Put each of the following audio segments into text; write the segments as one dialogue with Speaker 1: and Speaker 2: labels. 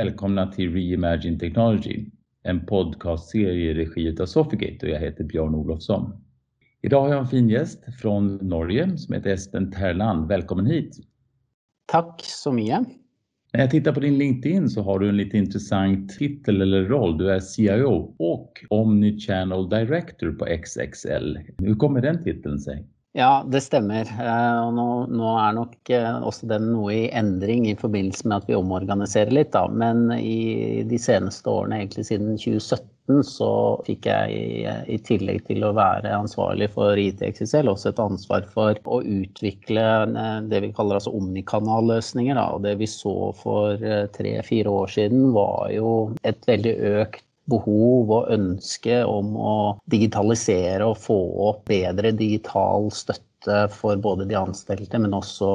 Speaker 1: Välkomna till Reimagine Technology, en podcastserie i regi av Sofigate och jag heter Björn Olofsson. Idag har jag en fin gäst från Norge som heter Espen Terland. Välkommen hit!
Speaker 2: Tack så mycket!
Speaker 1: När jag tittar på din LinkedIn så har du en lite intressant titel eller roll. Du är CIO och Omnichannel Director på XXL. Hur kommer den titeln sig?
Speaker 2: Ja, det stemmer. Eh, nå, nå, er nok eh, også den noe i endring i forbindelse med at vi omorganiserer litt. Da. Men i de seneste årene, egentlig siden 2017, så fikk jeg i, tillegg til å være ansvarlig for IT-XSL også et ansvar for å utvikle eh, det vi kaller altså omnikanalløsninger. Og det vi så for tre-fire år siden var jo et veldig økt behov og ønske om å digitalisere og få opp bedre digital støtte for både de anstelte, men også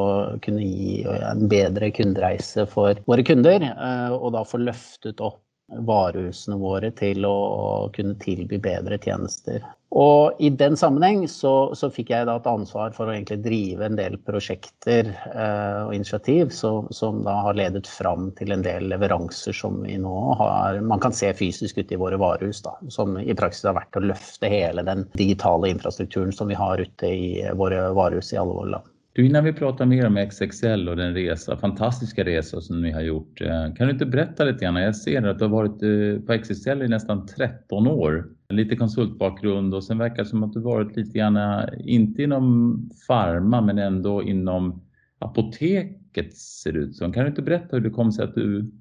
Speaker 2: kunne gi en bedre kundereise for våre kunder. Eh, og da få løftet opp varehusene våre til å kunne tilby bedre tjenester. Og i den sammenheng så, så fikk jeg da et ansvar for å egentlig drive en del prosjekter eh, og initiativ så, som da har ledet fram til en del leveranser som vi nå har Man kan se fysisk ute i våre varehus, da, som i praksis har vært å løfte hele den digitale infrastrukturen som vi har ute i våre varehus i alle våre land.
Speaker 1: Du, innan vi pratar mer om XXL och den resa, fantastiska resa som ni har gjort. Eh, kan du inte berätta lite grann? Jag ser att du har varit eh, på XXL i nästan 13 år. Lite konsultbakgrund och sen verkar det som att du varit lite grann, eh, inte inom farma, men ändå inom apoteket ser det ut som. Kan du inte berätta hur det kom sig att du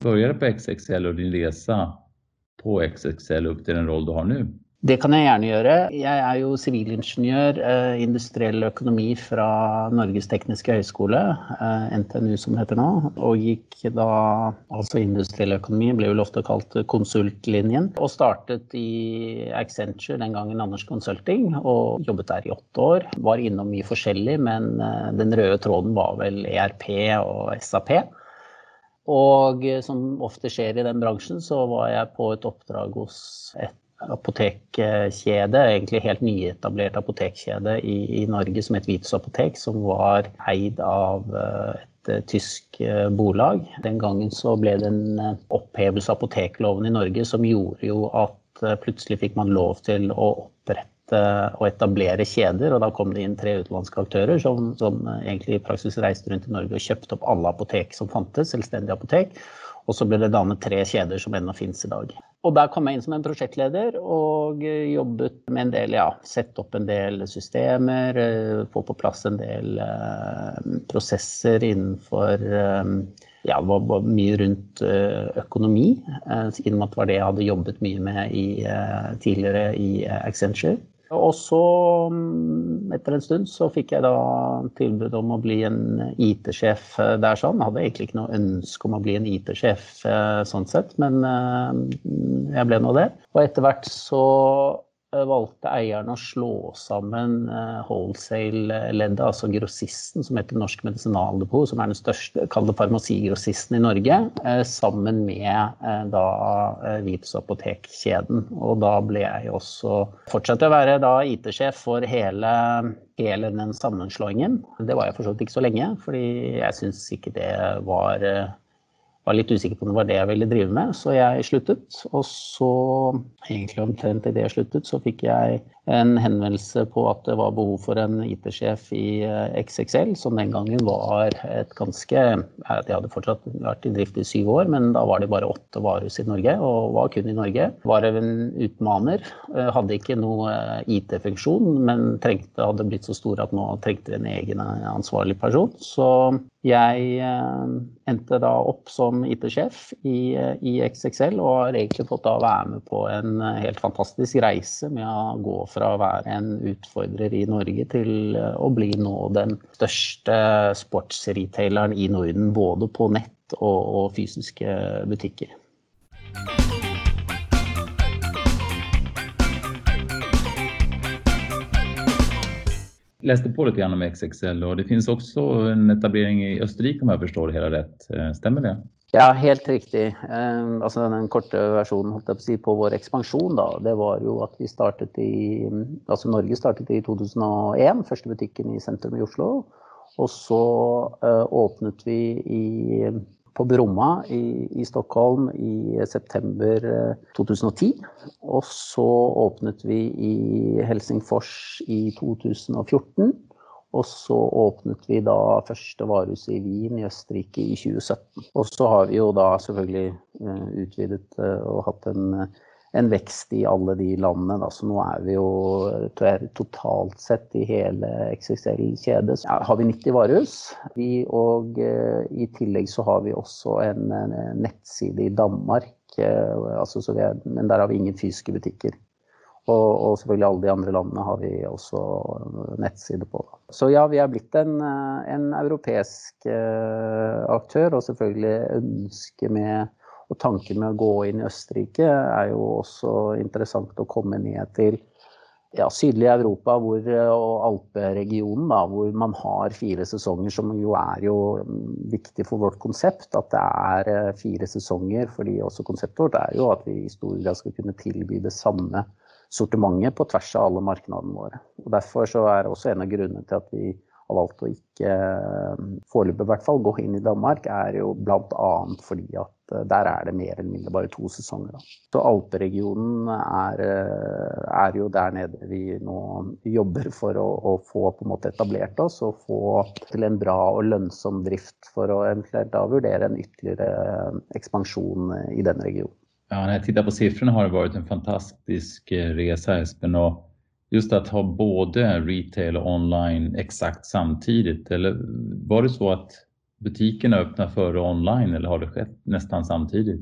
Speaker 1: började på XXL och din resa på XXL upp till den roll du har nu?
Speaker 2: Det kan jeg gjerne gjøre. Jeg er jo sivilingeniør, eh, industriell økonomi fra Norges tekniske høgskole, eh, NTNU som heter nå, og gikk da altså industriell økonomi, ble vel ofte kalt konsultlinjen, og startet i Accenture, den gangen Anders Consulting, og jobbet der i åtte år. Var innom mye forskjellig, men eh, den røde tråden var vel ERP og SAP. Og som ofte skjer i den bransjen, så var jeg på et oppdrag hos et apotekkjede, egentlig helt nyetablert apotekkjede i, i, Norge som het Vitus apotek, som var eid av eh, et eh, tysk eh, bolag. Den gangen så ble det en opphevelse av apotekloven i Norge som gjorde jo at plutselig fikk man lov til å opprette og etablere kjeder, og da kom det inn tre utenlandske aktører som, som egentlig i praksis reiste rundt i Norge og kjøpte opp alle apotek som fantes, selvstendige apotek. Og så ble det dannet tre kjeder som ennå finnes i dag. Og der kom jeg inn som en prosjektleder og jobbet med en del, ja, sette opp en del systemer, eh, få på plass en del uh, prosesser innenfor ja, det var mye rundt økonomi, siden det var det jeg hadde jobbet mye med i, tidligere i Accenture. Og så, mm, etter en stund, så fikk jeg da tilbud om å bli en IT-sjef der sånn. Jeg hadde egentlig ikke noe ønske om å bli en IT-sjef eh, sånn sett, men eh, jeg ble nå det. Og etter hvert så Eh, valgte eierne å slå sammen eh, wholesale-leddet, altså grossisten som heter Norsk Medisinaldepot, som er den største kall farmasigrossisten i Norge, eh, sammen med da Vips apotekkjeden. Og da ble jeg også fortsatte å være da IT-sjef for hele, hele den sammenslåingen. Det var jeg for så vidt ikke så lenge, fordi jeg syns ikke det var var litt usikker på om det var det jeg ville drive med, så jeg sluttet. Og så, egentlig omtrent idet jeg sluttet, så fikk jeg en henvendelse på at det var behov for en IT-sjef i eh, XXL, som den gangen var et ganske De hadde fortsatt vært i drift i syv år, men da var det bare åtte varehus i Norge, og var kun i Norge. Var en utmaner. Eh, hadde ikke noe eh, IT-funksjon, men trengte, hadde blitt så stor at nå trengte vi en egen ansvarlig person. Så jeg endte da opp som IT-sjef i, i, XXL og har egentlig fått da være med på en helt fantastisk reise med å gå fra å være en utfordrer i Norge til eh, å bli nå den største sportsretaileren i Norden, både på nett og, og fysiske butikker.
Speaker 1: Läste på lite grann om XXL och det finns också en etablering i Österrike om jag förstår det hela rätt. Stemmer stämmer det?
Speaker 2: Ja, helt riktig. Um, altså Den korte versjonen holdt jeg på, å si, på vår ekspansjon da, det var jo at vi startet i altså Norge startet i 2001, første butikken i sentrum i Oslo. Og så uh, åpnet vi i på Bromma i, i, Stockholm i september 2010. Og så åpnet vi i Helsingfors i 2014. Og så åpnet vi da første varehuset i Wien i Østerrike i 2017. Og så har vi jo da selvfølgelig utvidet og hatt en en vekst i alle de landene. Da. Så nå er vi jo totalt sett i hele XXL-kjedet. Ja, har vi 90 varehus. Vi, og eh, i tillegg så har vi også en, en nettside i Danmark. Eh, altså, er, men der har vi ingen fysiske butikker. Og, og, selvfølgelig alle de andre landene har vi også nettside på. Så ja, vi er blitt en, en europeisk eh, aktør, og selvfølgelig ønske med og tanken med å gå inn i Østerrike er jo også interessant å komme ned til ja, sydlig Europa hvor, og Alperegionen, da, hvor man har fire sesonger, som jo er jo viktig for vårt konsept. At det er eh, fire sesonger, fordi også konseptet vårt er jo at vi i stor grad skal kunne tilby det samme sortimentet på tvers av alle markedene våre. Og Derfor så er det også en av grunnene til at vi har valgt å ikke, eh, foreløpig i hvert fall, gå inn i Danmark, er jo bl.a. fordi at der er det mer eller mindre bare to sesonger. Da. Så Alperegionen er, eh, er, jo der nede vi nå jobber for å, å, få etablert oss og få til en bra og lønnsom drift for å eventuelt da vurdere en ytterligere ekspansjon i den regionen.
Speaker 1: Ja, når jeg tittar på siffrene har det vært en fantastisk resa Espen Og just att ha både retail og online exakt samtidig. Eller var det så att butikerna åpna for online eller har det skjedd nesten samtidig?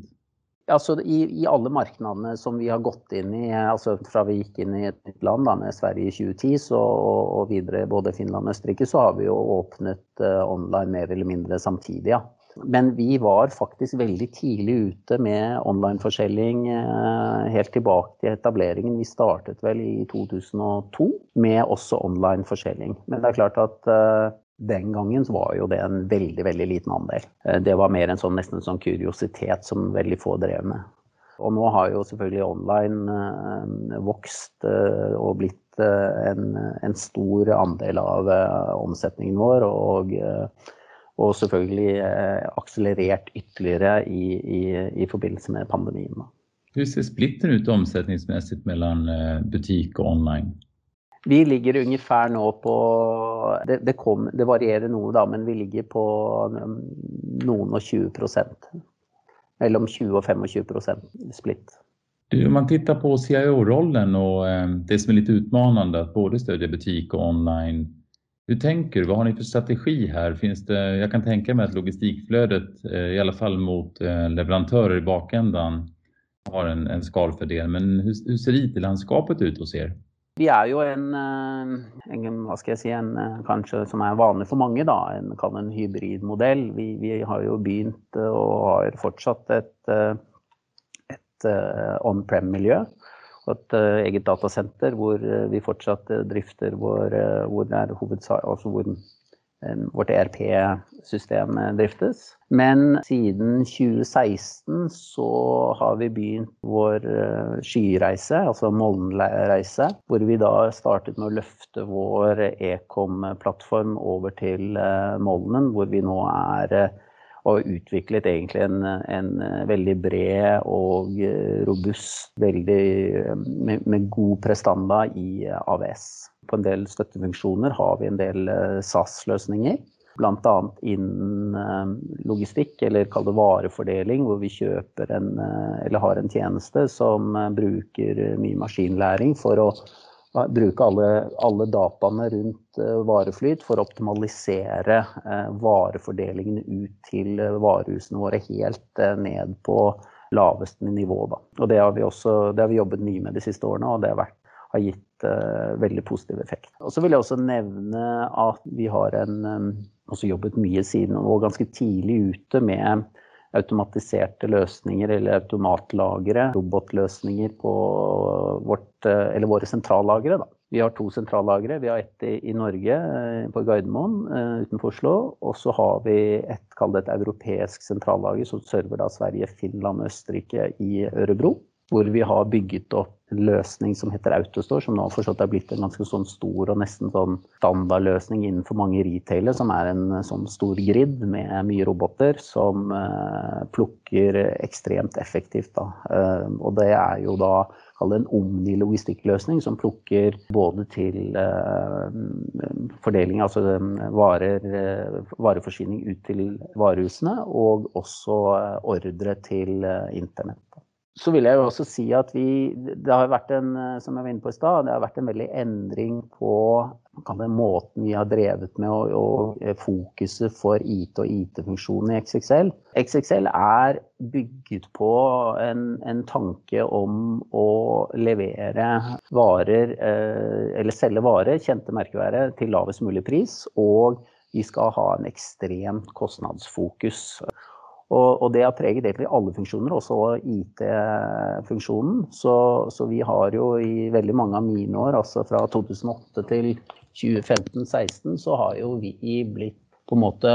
Speaker 2: Altså, i, I alle markedene som vi har gått inn i, altså fra vi gikk inn i et nytt land da, med Sverige i 2010 så, og, og videre både Finland og Østerrike, så har vi jo åpnet uh, online mer eller mindre samtidig. Ja. Men vi var faktisk veldig tidlig ute med online-forselging uh, helt tilbake til etableringen. Vi startet vel i 2002 med også online-forselging. Men det er klart at eh, den gangen var jo det en veldig veldig liten andel. Eh, det var mer en sånn, nesten en sånn kuriositet som veldig få drev med. Og nå har jo selvfølgelig online vokst og blitt en, en stor andel av omsetningen vår. og og selvfølgelig eh, akselerert ytterligere i, i, i, forbindelse med pandemien.
Speaker 1: Hvordan ser splitten ut omsetningsmessig mellom eh, butikk og online?
Speaker 2: Vi ligger ungefær nå på det, det, kom, det, varierer noe, da, men vi ligger på um, noen og 20 Mellom 20 og 25 splitt.
Speaker 1: Du, om man tittar på CIO-rollen og eh, det som er litt utmanande, at både støtte butikk og online hur tänker du? Vad har ni för strategi här? Finns det, jag kan tänka mig att logistikflödet, eh, i alla fall mot eh, leverantörer i bakändan, har en, en skalfördel. Men hur ser IT-landskapet ut hos er?
Speaker 2: Vi er jo en, eh, en, hva skal jeg si, en kanskje som er vanlig for mange, da, en, en hybridmodell. Vi, vi, har jo begynt og har fortsatt et, et on-prem-miljø et uh, eget datasenter hvor vi fortsatt drifter vår, hvor, altså hvor vårt ERP-system driftes. Men siden 2016 så har vi begynt vår skyreise, altså Molnreise, hvor vi da startet med å løfte vår Ekom-plattform over til Molnen, hvor vi nå er og utviklet egentlig en, en veldig bred og robust, veldig med, med god prestanda i AVS. På en del støttefunksjoner har vi en del eh, SAS-løsninger. Bl.a. innen eh, logistikk, eller kall det varefordeling, hvor vi kjøper en, eh, eller har en tjeneste som bruker mye maskinlæring for å bruke alle, alle, dataene rundt vareflyt for å optimalisere varefordelingen ut til varehusene våre helt ned på laveste nivå. Da. Og det har, vi også, det har vi jobbet mye med de siste årene, og det har, vært, har gitt veldig positiv effekt. Og så vil jeg også nevne at vi har en, um, også jobbet mye siden og ganske tidlig ute med automatiserte løsninger eller automatlagre, robotløsninger på vårt, eller våre sentrallagre. Vi har to sentrallagre. Vi har ett i, Norge, eh, på Gardermoen eh, utenfor Oslo. Og så har vi et, et europeisk sentrallager som server da Sverige, Finland Østerrike i Ørebro. Hvor vi har bygget opp en løsning som heter Autostore, som nå forstått er blitt en ganske sånn stor og nesten sånn standardløsning innenfor mange retailer, som er en sånn stor grid med mye roboter som uh, plukker ekstremt effektivt. Da. Uh, og det er jo da en omni-logistikkløsning som plukker både til uh, fordeling, altså varer, vareforsyning ut til varehusene, og også ordre til internett så vil jeg jo også si at vi Det har vært en som jeg var inne på i sted, det har vært en veldig endring på den måten vi har drevet med og, og fokuset for IT og IT-funksjonen i XXL. XXL er bygget på en, en, tanke om å levere varer, eh, eller selge varer, kjente merkevære, til lavest mulig pris. Og vi skal ha en ekstremt kostnadsfokus. Og, og, det har preget egentlig alle funksjoner, også IT-funksjonen. Så, så, vi har jo i veldig mange av mine år, altså fra 2008 til 2015-16, så har jo vi blitt på en måte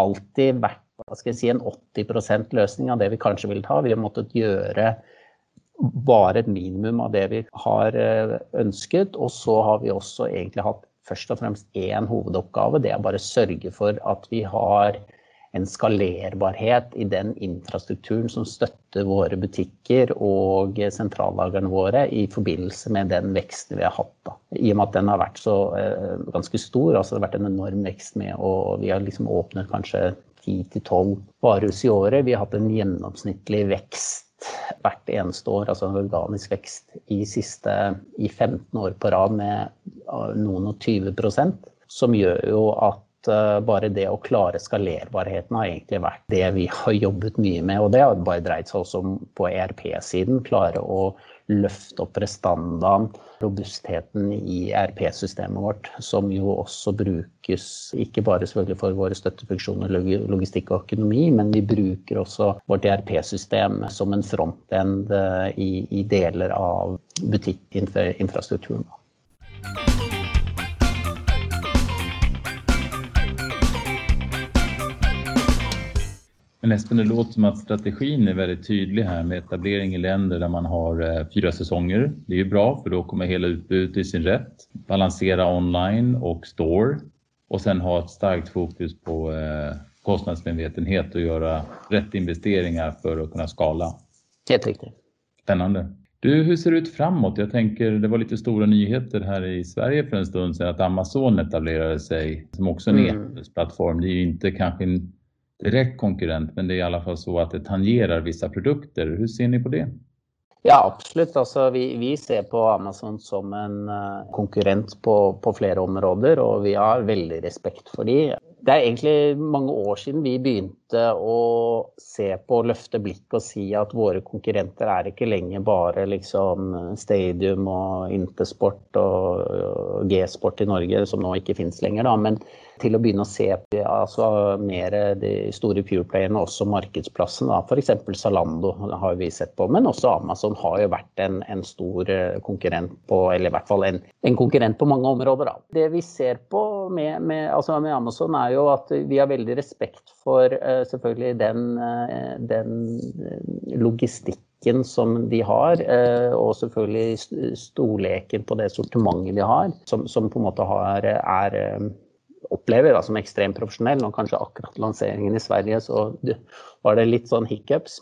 Speaker 2: alltid vært hva skal jeg si, en 80% løsning av det vi kanskje ville ta. Vi har måttet gjøre bare et minimum av det vi har eh, ønsket. Og så har vi også egentlig hatt først og fremst én hovedoppgave. Det er bare å sørge for at vi har en skalerbarhet i den infrastrukturen som støtter våre butikker og sentrallagrene våre i forbindelse med den veksten vi har hatt. Da. I og med at den har vært så eh, ganske stor, altså det har vært en enorm vekst med og vi har liksom åpnet kanskje 10-12 varehus i året. Vi har hatt en gjennomsnittlig vekst hvert eneste år, altså en organisk vekst i siste i 15 år på rad med noen og 20 som gjør jo at bare det å klare skalerbarheten har egentlig vært det vi har jobbet mye med. Og det har bare dreid seg også om på ERP-siden. Klare å løfte opp restandaen, robustheten i ERP-systemet vårt. Som jo også brukes ikke bare selvfølgelig for våre støttefunksjoner, logistikk og økonomi, men vi bruker også vårt ERP-system som en frontend eh, i, i deler av butikkinfrastrukturen.
Speaker 1: Espen, det låter som at strategin är väldigt tydlig här med etablering i länder där man har eh, fyra säsonger. Det är ju bra för då kommer hela utbudet i sin rätt. Balansera online och store och sen ha ett starkt fokus på eh, kostnadsmedvetenhet och göra rätt investeringar för att kunna skala.
Speaker 2: Helt riktigt.
Speaker 1: Spännande. Du, hur ser det ut framåt? Jag tänker, det var lite stora nyheter här i Sverige för en stund sedan att Amazon etablerade sig som också en mm. e-plattform. Det är ju inte kanske en direkt konkurrent, men det är i alla fall så att det tangerar vissa produkter. Hur ser ni på det?
Speaker 2: Ja, absolutt. Altså, vi, vi, ser på Amazon som en uh, konkurrent på, på, flere områder, og vi har veldig respekt for dem. Det er egentlig mange år siden vi begynte å se på, løfte blikk og si at våre konkurrenter er ikke lenger bare liksom Stadium og Intersport og, og G-sport i Norge, som nå ikke finnes lenger, da. men til å begynne å se på altså, mer de store pureplayerne, også markedsplassen. F.eks. Zalando har vi sett på, men også Amazon har jo vært en, en stor eh, konkurrent på, eller i hvert fall en, en konkurrent på mange områder. Da. Det vi ser på med, med, altså med, Amazon er jo at vi har veldig respekt for uh, selvfølgelig den, uh, den logistikken som de har, og selvfølgelig storleken på det sortimentet de har, som, som på en måte har, er opplever da, som ekstremt profesjonell. Og kanskje akkurat lanseringen i Sverige så var det litt sånn hiccups.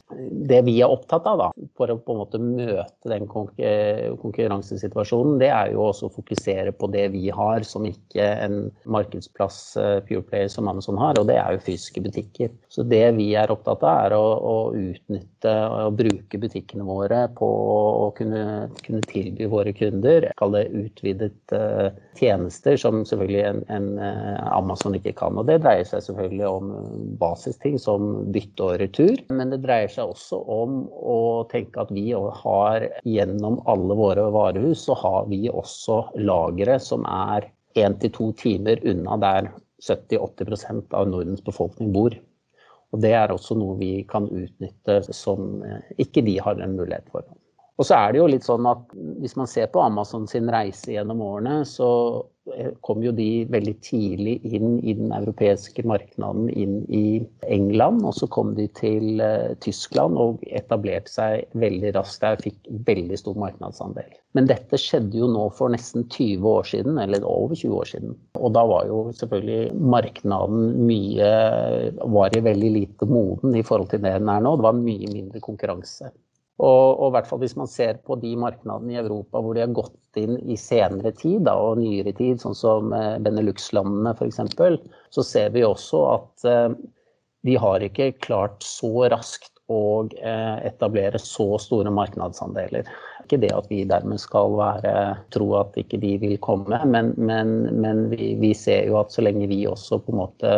Speaker 2: Det vi er opptatt av da, for å på en måte møte den konkurransesituasjonen, det er jo også å fokusere på det vi har som ikke en markedsplass pureplayer Pureplay som Amazon har, og det er jo fysiske butikker. Så det vi er opptatt av, er å, å utnytte og bruke butikkene våre på å kunne, kunne tilby våre kunder, kall det utvidet uh, tjenester, som selvfølgelig en, en Amazon ikke kan. Og det dreier seg selvfølgelig om basisting som bytte og retur. Men det dreier seg også om å tenke at vi har gjennom alle våre varehus, så har vi også lagre som er én til to timer unna der 70-80% av Nordens befolkning bor. Og det er også noe vi kan utnytte som ikke de har en mulighet for. Og så er det jo litt sånn at hvis man ser på Amazon sin reise gjennom årene, så kom jo de veldig tidlig inn i den europeiske markedet, inn i England. Og så kom de til uh, Tyskland og etablerte seg veldig raskt der. Fikk veldig stor markedsandel. Men dette skjedde jo nå for nesten 20 år siden, eller over 20 år siden. Og da var jo selvfølgelig markedet mye Var i veldig lite moden i forhold til det den er nå. Det var mye mindre konkurranse. Og, og, hvert fall hvis man ser på de markedene i Europa hvor de har gått inn i senere tid da, og nyere tid, sånn som eh, Benelux-landene f.eks., så ser vi også at eh, de har ikke klart så raskt å eh, etablere så store markedsandeler. Ikke det at vi dermed skal være, tro at ikke de vil komme, men, men, men vi, vi, ser jo at så lenge vi også på en måte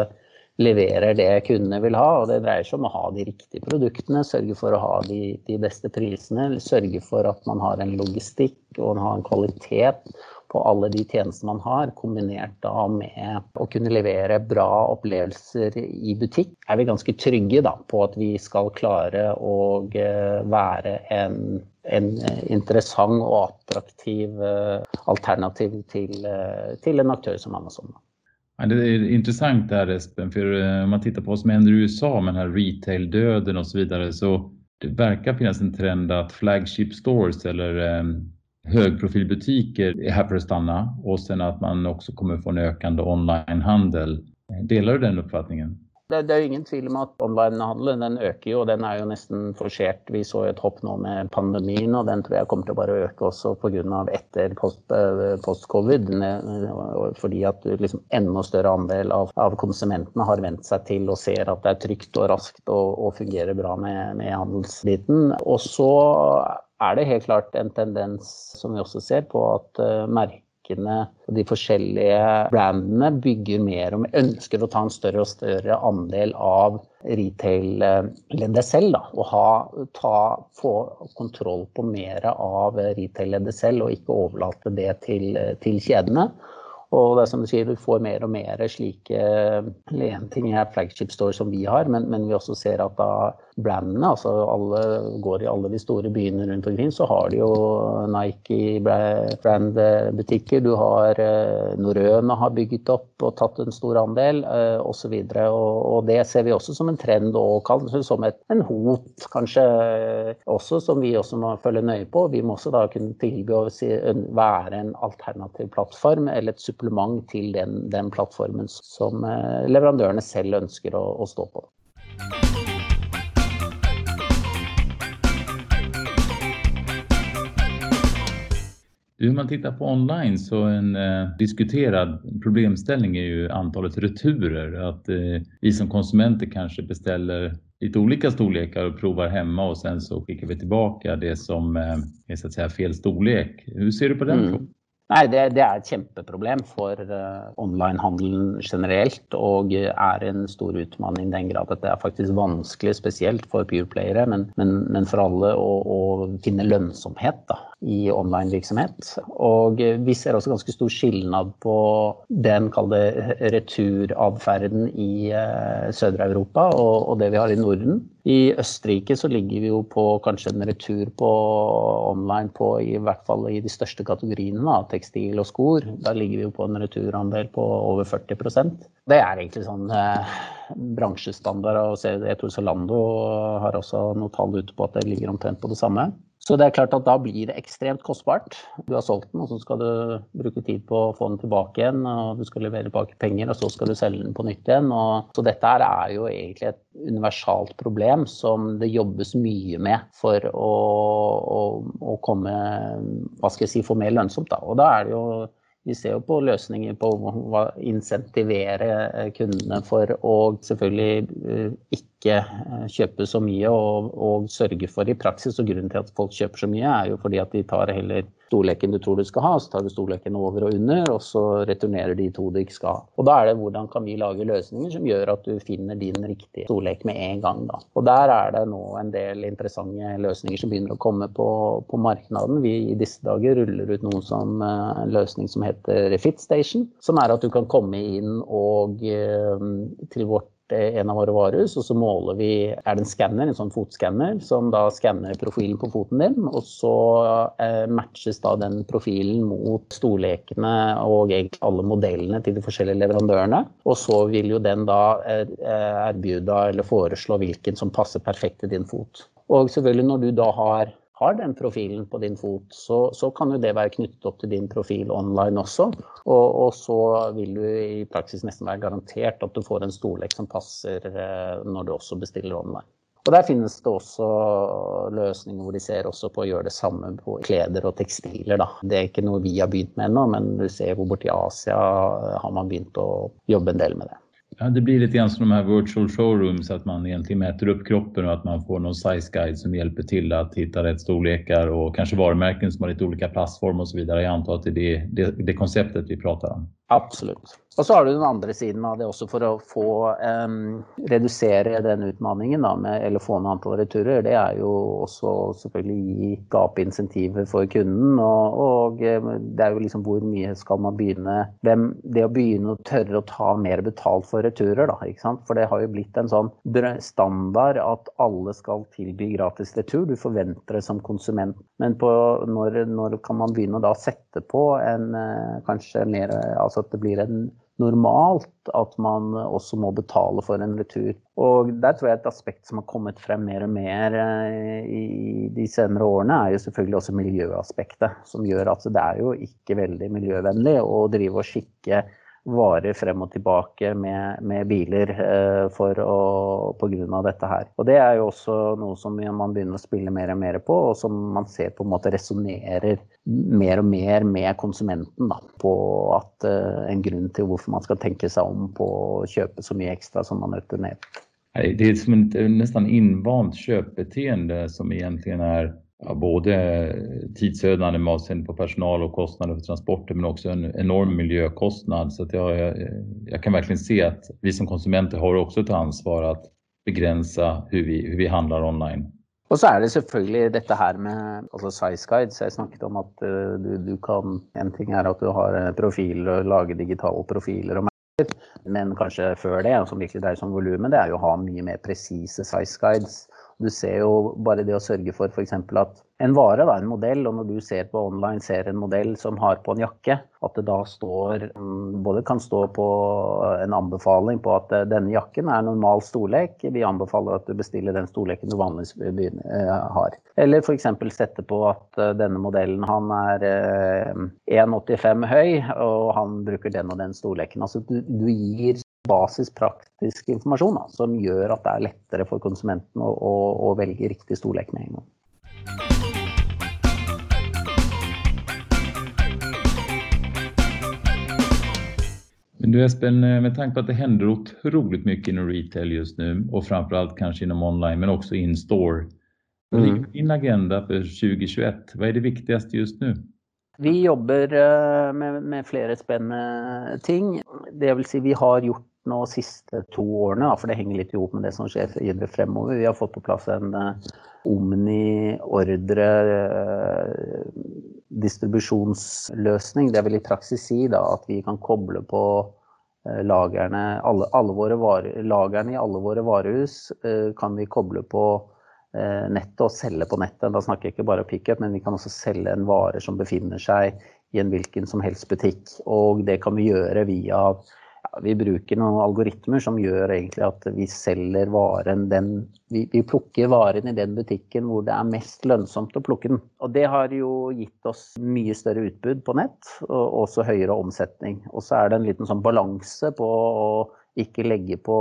Speaker 2: leverer det kundene vil ha. Og det dreier seg om å ha de riktige produktene, sørge for å ha de, de beste prisene, sørge for at man har en logistikk og har en kvalitet på alle de tjenestene man har, kombinert da med å kunne levere bra opplevelser i butikk, er vi ganske trygge da, på at vi skal klare å eh, være en, en interessant og attraktiv eh, alternativ til, eh, til en aktør som Amazon.
Speaker 1: Det är intressant där Espen, för eh, om man tittar på vad som händer i USA med den här retail-döden och så vidare så det verkar finnas en trend att flagship stores eller eh, högprofilbutiker är här för att stanna och sen att man också kommer få en ökande onlinehandel. Delar du den uppfattningen?
Speaker 2: Det, det, er jo ingen tvil om at onlinehandelen den øker jo, og den er jo nesten forsert. Vi så et hopp nå med pandemien, og den tror jeg kommer til å bare øke også pga. etter eh, post-covid. Post fordi at liksom enda større andel av, av, konsumentene har vent seg til og ser at det er trygt og raskt og, og fungerer bra med, med handelsbiten. Og så er det helt klart en tendens som vi også ser på at uh, merker merkene og de forskjellige brandene bygger mer og ønsker å ta en større og større andel av retail-leddet selv. Da, og ha, ta, få kontroll på mer av retail-leddet selv, og ikke overlate det til, til kjedene. Og det er som du sier, du får mer og mer slike En ting er flagship store som vi har, men, men vi også ser at da brandene, altså alle går i alle de store byene rundt omkring, så har de jo Nike brandbutikker. Du har Norøna Norrøna har bygget opp og tatt en stor andel, eh, osv. Og, og, og det ser vi også som en trend og kanskje som et, en hot, kanskje også, som vi også må følge nøye på. Vi må også da kunne tilby å si, være en alternativ plattform eller et supplement til den, den plattformen som eh, leverandørene selv ønsker å, å stå på.
Speaker 1: Hur man tittar på online så en eh, diskuterad problemställning är ju antalet returer. Att eh, vi som konsumenter kanske beställer lite olika storlekar och provar hemma och sen så skickar vi tillbaka det som eh, är så att säga fel storlek. Hur ser du på den? Mm.
Speaker 2: Nei, det, det, er et kjempeproblem for uh, onlinehandelen generelt. Og er en stor utfordring i den grad at det er faktisk vanskelig, spesielt for pureplayere, men, men, men for alle å, å finne lønnsomhet da, i online-virksomhet. Og vi ser også ganske stor skilnad på den kalde returatferden i uh, Sør-Europa og, og, det vi har i Norden. I Østerrike så ligger vi jo på kanskje en retur på online på i hvert fall i de største kategoriene, da, tekstil og skor. Da ligger vi jo på en returandel på over 40% Det er egentlig sånn eh, bransjestandard. Og jeg tror Zalando har også noe tall ute på at det ligger omtrent på det samme. Så det er klart at da blir det ekstremt kostbart. Du har solgt den, og så skal du bruke tid på å få den tilbake igjen. og Du skal levere tilbake penger, og så skal du selge den på nytt igjen. Og, så dette er jo egentlig et universalt problem som det jobbes mye med for å, å, å komme Hva skal jeg si, få mer lønnsomt. Da. Og da er det jo vi ser jo på løsninger på å insentivere eh, kundene for å selvfølgelig eh, ikke eh, kjøpe så mye og, og sørge for i praksis. Og grunnen til at folk kjøper så mye, er jo fordi at de tar heller storleken du tror du skal ha, så tar du storleken over og under, og så returnerer de to du ikke skal ha. Og da er det hvordan kan vi lage løsninger som gjør at du finner din riktige storlek med en gang. Da. Og der er det nå en del interessante løsninger som begynner å komme på, på markedet. Vi i disse dager ruller ut noe som eh, en løsning som heter Refit Station, som er at du kan komme inn og eh, til vårt en av våre varehus, og så måler vi Er det en skanner, en sånn fotskanner, som da skanner profilen på foten din, og så eh, matches da den profilen mot storlekene og egentlig alle modellene til de forskjellige leverandørene. Og så vil jo den da eh, erbjuda eller foreslå hvilken som passer perfekt til din fot. Og selvfølgelig når du da har har den profilen på din fot, så, så, kan jo det være knyttet opp til din profil online også. Og, og, så vil du i praksis nesten være garantert at du får en storlek som passer eh, når du også bestiller online. Og Der finnes det også løsninger hvor de ser også på å gjøre det samme på kleder og tekstiler. Da. Det er ikke noe vi har begynt med ennå, men du ser hvor borti Asia har man begynt å jobbe en del med det.
Speaker 1: Ja, det blir litt som de här virtual showrooms, att man egentligen mäter upp kroppen och att man får någon size guide som hjälper till att hitta rätt storlekar och kanske varumärken som har lite olika plastform och så vidare. Jag antar att det det, det, det konceptet vi pratar om.
Speaker 2: Absolutt. Og så har du den andre siden av det også for å få um, redusere den utmaningen da, med, eller få ned antall returer. Det er jo også selvfølgelig gi gape insentiver for kunden. Og, og, det er jo liksom hvor mye skal man begynne hvem, Det å begynne å tørre å ta mer betalt for returer, da. ikke sant? For det har jo blitt en sånn standard at alle skal tilby gratis retur. Du forventer det som konsument. Men på, når, når kan man begynne å da sette på en kanskje mer altså at det blir en normalt at man også må betale for en retur. Og der tror jeg et aspekt som har kommet frem mer og mer eh, i de senere årene, er jo selvfølgelig også miljøaspektet. Som gjør at det er jo ikke veldig miljøvennlig å drive og skikke varer frem og tilbake med, med biler eh, for å, på grunn av dette her. Og det er jo også noe som man begynner å spille mer og mer på, og som man ser på en måte resonnerer mer og mer med konsumenten da, på at eh, en grunn til hvorfor man skal tenke seg om på å kjøpe så mye ekstra som man returnerer.
Speaker 1: Det er som et nesten innvant kjøpbeteende som egentlig er ja, både tidsödande med avseende på personal och kostnader för transporter men också en enorm miljökostnad. Så att jag, jag, kan verkligen se att vi som konsumenter har också ett ansvar att begränsa hur vi, hur vi handlar online.
Speaker 2: Og så er det selvfølgelig dette her med altså size guides. Jeg snakket om at uh, du, du, kan En ting er at du har profiler og lager digitale profiler og merker, men kanskje før det, som virkelig dreier seg om volumet, det er jo å ha mye mer presise size guides du ser jo bare det å sørge for f.eks. at en vare, da, en modell, og når du ser på online ser en modell som har på en jakke, at det da står både kan stå på en anbefaling på at eh, denne jakken er normal storlek, vi anbefaler at du bestiller den storleken du vanligvis eh, har. Eller f.eks. sette på at eh, denne modellen han er 1,85 høy, og han bruker den og den storleken. Altså du, du gir basis praktisk informasjon da, som gjør at det er lettere for konsumenten å, å, å velge riktig storlek med en gang.
Speaker 1: Men du Espen, med tanke på at det hender utrolig mye inom retail just nu og framförallt kanskje inom online men også in store. Hva på din agenda for 2021? Hva er det viktigste just nå?
Speaker 2: Vi jobber eh, med, med, flere spennende ting. Det vil si vi har gjort nå siste to årene, for det henger litt ihop med det som skjer videre fremover. Vi har fått på plass en uh, Omni-ordre uh, distribusjonsløsning. Det vil i praksis si da, at vi kan koble på uh, lagerne, alle, alle våre lagerne i alle våre varehus kan vi koble på nettet og selge på nettet. Da snakker jeg ikke bare pickup, men vi kan også selge en vare som befinner seg i en hvilken som helst butikk. Og det kan vi gjøre via ja, vi bruker noen algoritmer som gjør egentlig at vi selger varen den vi, vi, plukker varen i den butikken hvor det er mest lønnsomt å plukke den. Og det har jo gitt oss mye større utbud på nett, og også høyere omsetning. Og så er det en liten sånn balanse på å ikke legge på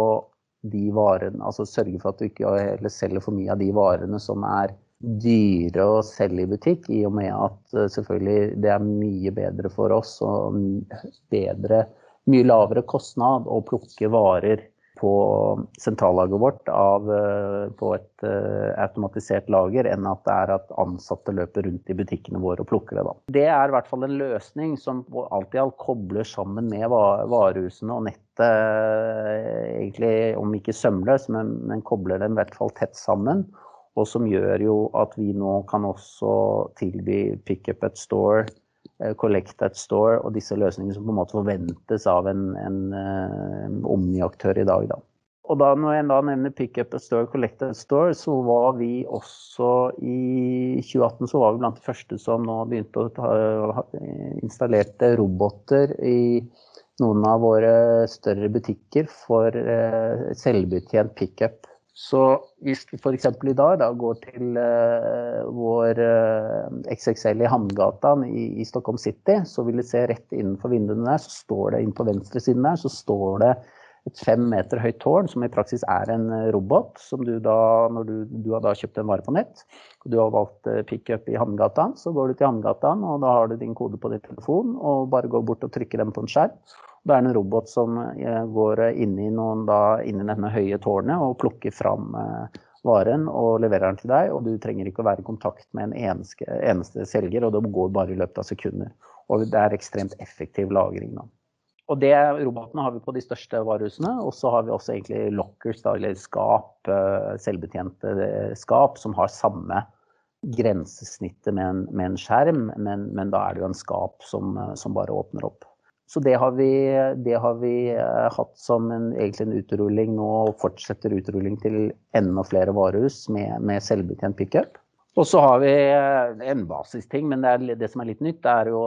Speaker 2: de varene, altså sørge for at du ikke selger for mye av de varene som er dyre å selge i butikk, i og med at eh, selvfølgelig det er mye bedre for oss og bedre mye lavere kostnad å plukke varer på sentrallageret vårt av, eh, på et uh, automatisert lager, enn at det er at ansatte løper rundt i butikkene våre og plukker det. da. Det er i hvert fall en løsning som alt i alt kobler sammen med varehusene og nettet, uh, egentlig om ikke sømløst, men, men, kobler dem i hvert fall tett sammen. Og som gjør jo at vi nå kan også tilby pickup at store Eh, collect at store og disse løsningene som på en måte forventes av en, en, en eh, omni-aktør i dag. Da. Og da når jeg da nevner Pickup at Store, Collect at Store, så var vi også i 2018 så var vi blant de første som nå begynte å ta, installerte roboter i noen av våre større butikker for eh, selvbetjent pickup. Så hvis vi f.eks. i dag da, går til uh, vår uh, XXL i Hamngata i, i, Stockholm City, så vil du se rett innenfor vinduene der, så står det inn på venstresiden der, så står det et fem meter høyt tårn, som i praksis er en eh, robot. som Du da, når du, du har da kjøpt en vare på nett, og du har valgt eh, pickup i Hamngata, så går du til Hamngata, og da har du din kode på din telefon, og bare går bort og trykker den på en skjerm. Da er det en robot som eh, går inn i, noen, da, inn i denne høye tårnet og plukker fram varen og leverer den til deg. Og du trenger ikke å være i kontakt med en eneste, eneste selger, og det går bare i løpet av sekunder. Og det er ekstremt effektiv lagring nå. Og det robotene har vi på de største varehusene. Og så har vi også egentlig lockers, da, eller skap, eh, selvbetjente eh, skap, som har samme grensesnittet med en, med en skjerm, men, men, da er det jo en skap som, eh, som bare åpner opp. Så det har vi, det har vi hatt som en, egentlig en utrulling nå, og fortsetter utrulling til enda flere varehus med, med selvbetjent pickup. Og så har vi eh, en basisting, men det, er, det, som er litt nytt, er jo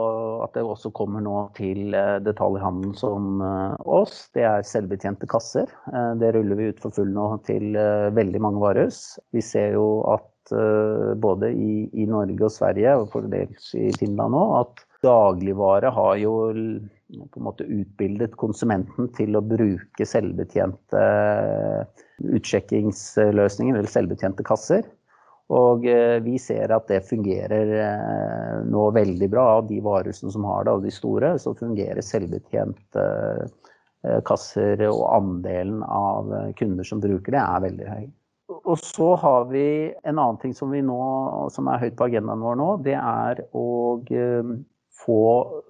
Speaker 2: at det også kommer nå til eh, detaljhandelen som eh, oss. Det er selvbetjente kasser. Det ruller vi ut for full nå til veldig mange varehus. Vi ser jo at både i, i Norge og Sverige, og for dels i Finland nå, at dagligvare har jo på en måte utbildet konsumenten til å bruke selvbetjente utsjekkingsløsninger, eller selvbetjente kasser. Og eh, vi ser at det fungerer eh, nå veldig bra. Av de varehusene som har det, og de store, så fungerer selvbetjente eh, kasser, og andelen av kunder som bruker det, er veldig høy. Og så har vi en annen ting som, nå, som er høyt på agendaen vår nå. Det er å få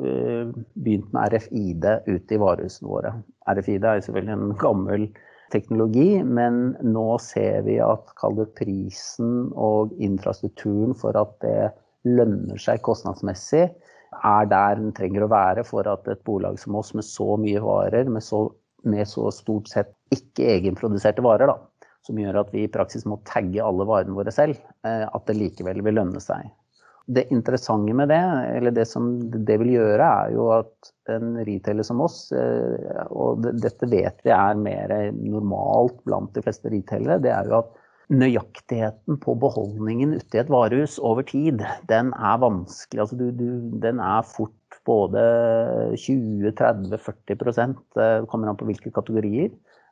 Speaker 2: begynt med RFID ut i varehusene våre. RFID er selvfølgelig en gammel teknologi, men nå ser vi at prisen og infrastrukturen for at det lønner seg kostnadsmessig, er der den trenger å være for at et bolag som oss med så mye varer, med så, med så stort sett ikke egenproduserte varer, da, som gjør at vi i praksis må tagge alle varene våre selv, eh, at det likevel vil lønne seg. Det interessante med det, eller det som det vil gjøre, er jo at en retailer som oss, eh, og dette vet vi er mer normalt blant de fleste retailere, det er jo at nøyaktigheten på beholdningen ute i et varehus over tid, den er vanskelig. Altså du, du, den er fort både 20-30-40% det kommer an på hvilke kategorier,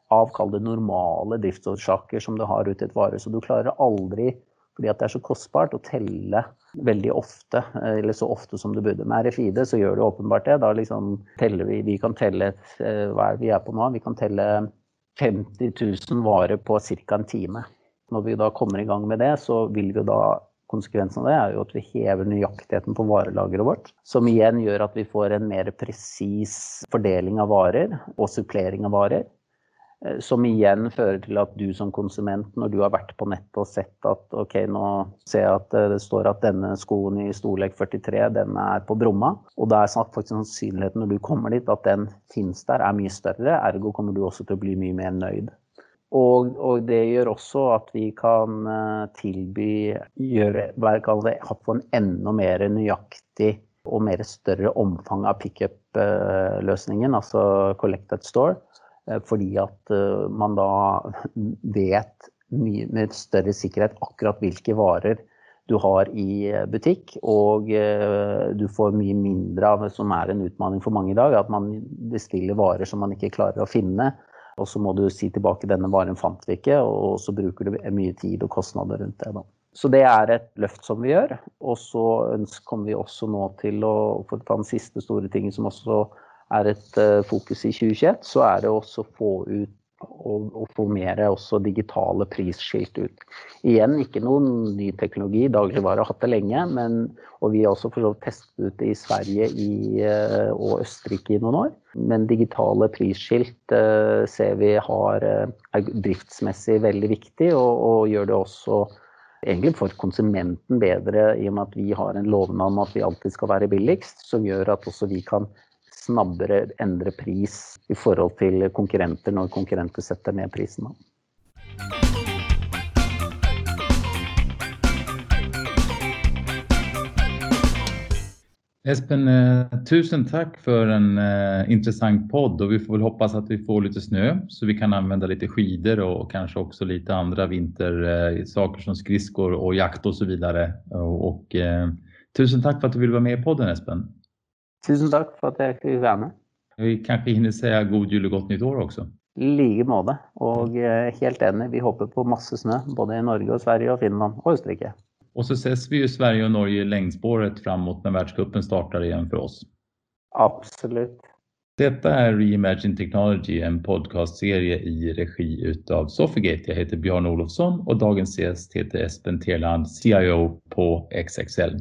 Speaker 2: av kall det normale driftsårsaker som du har ute i et varehus. Og du klarer aldri fordi at det er så kostbart å telle veldig ofte, eller så ofte som du burde. Med RFID så gjør du åpenbart det. Da liksom teller vi Vi kan telle eh, hva er vi er på nå? Vi kan telle 50 000 varer på ca. en time. Når vi da kommer i gang med det, så vil vi da Konsekvensen av det er jo at vi hever nøyaktigheten på varelageret vårt. Som igjen gjør at vi får en mer presis fordeling av varer og supplering av varer. Eh, som igjen fører til at du som konsument, når du har vært på nettet og sett at ok, nå ser jeg at det står at denne skoen i storlek 43, den er på Bromma. Og da er faktisk sannsynligheten når du kommer dit at den finnes der, er mye større. Ergo kommer du også til å bli mye mer nøyd. Og, og det gjør også at vi kan eh, tilby gjøre, få en enda mer nøyaktig og mer større omfang av pickup-løsningen, eh, altså Collected Store Eh, fordi at eh, man da vet mye med større sikkerhet akkurat hvilke varer du har i eh, butikk, og du får mye mindre av det som er en utfordring for mange i dag, at man bestiller varer som man ikke klarer å finne. Og så må du si tilbake denne varen fant vi ikke, og så bruker du mye tid og kostnader rundt det. Da. Så det er et løft som vi gjør. Og så kommer vi også nå til å, for ta den siste store tingen som også er et uh, fokus i 2021, så er det også å få ut og, og få mer også digitale prisskilt ut. Igjen ikke noen ny teknologi, dagligvare har hatt det lenge, men, og vi har også testet ut det i Sverige i, uh, og Østerrike i noen år. Men digitale prisskilt eh, ser vi har, er driftsmessig veldig viktig, og, og gjør det også egentlig for konsumenten bedre, i og med at vi har en lovnad om at vi alltid skal være billigst, som gjør at også vi kan snabbere endre pris i forhold til konkurrenter når konkurrenter setter ned prisen.
Speaker 1: Espen, eh, tusen takk for en uh, interessant podd og vi får vel hoppas at vi får litt snø så vi kan anvende litt skidor og kanskje også litt andre vintersaker som skridskor og jakt og så vidare. og eh, tusen takk for at du ville være med i podden Espen.
Speaker 2: Tusen takk for at jeg fikk være med.
Speaker 1: Vi kanskje hinner si god jul og godt nytt år også?
Speaker 2: I like måte. Og eh, helt enig, vi håper på masse snø både i Norge og Sverige og Finland og Østerrike.
Speaker 1: Og så ses vi jo Sverige og Norge längdspåret framåt når världscupen startar igjen for oss.
Speaker 2: Absolutt.
Speaker 1: Detta är Reimagine Technology, en podcastserie i regi utav Sofigate. Jeg heter Bjørn Olofsson og dagens gjest heter Espen Terland, CIO på XXL.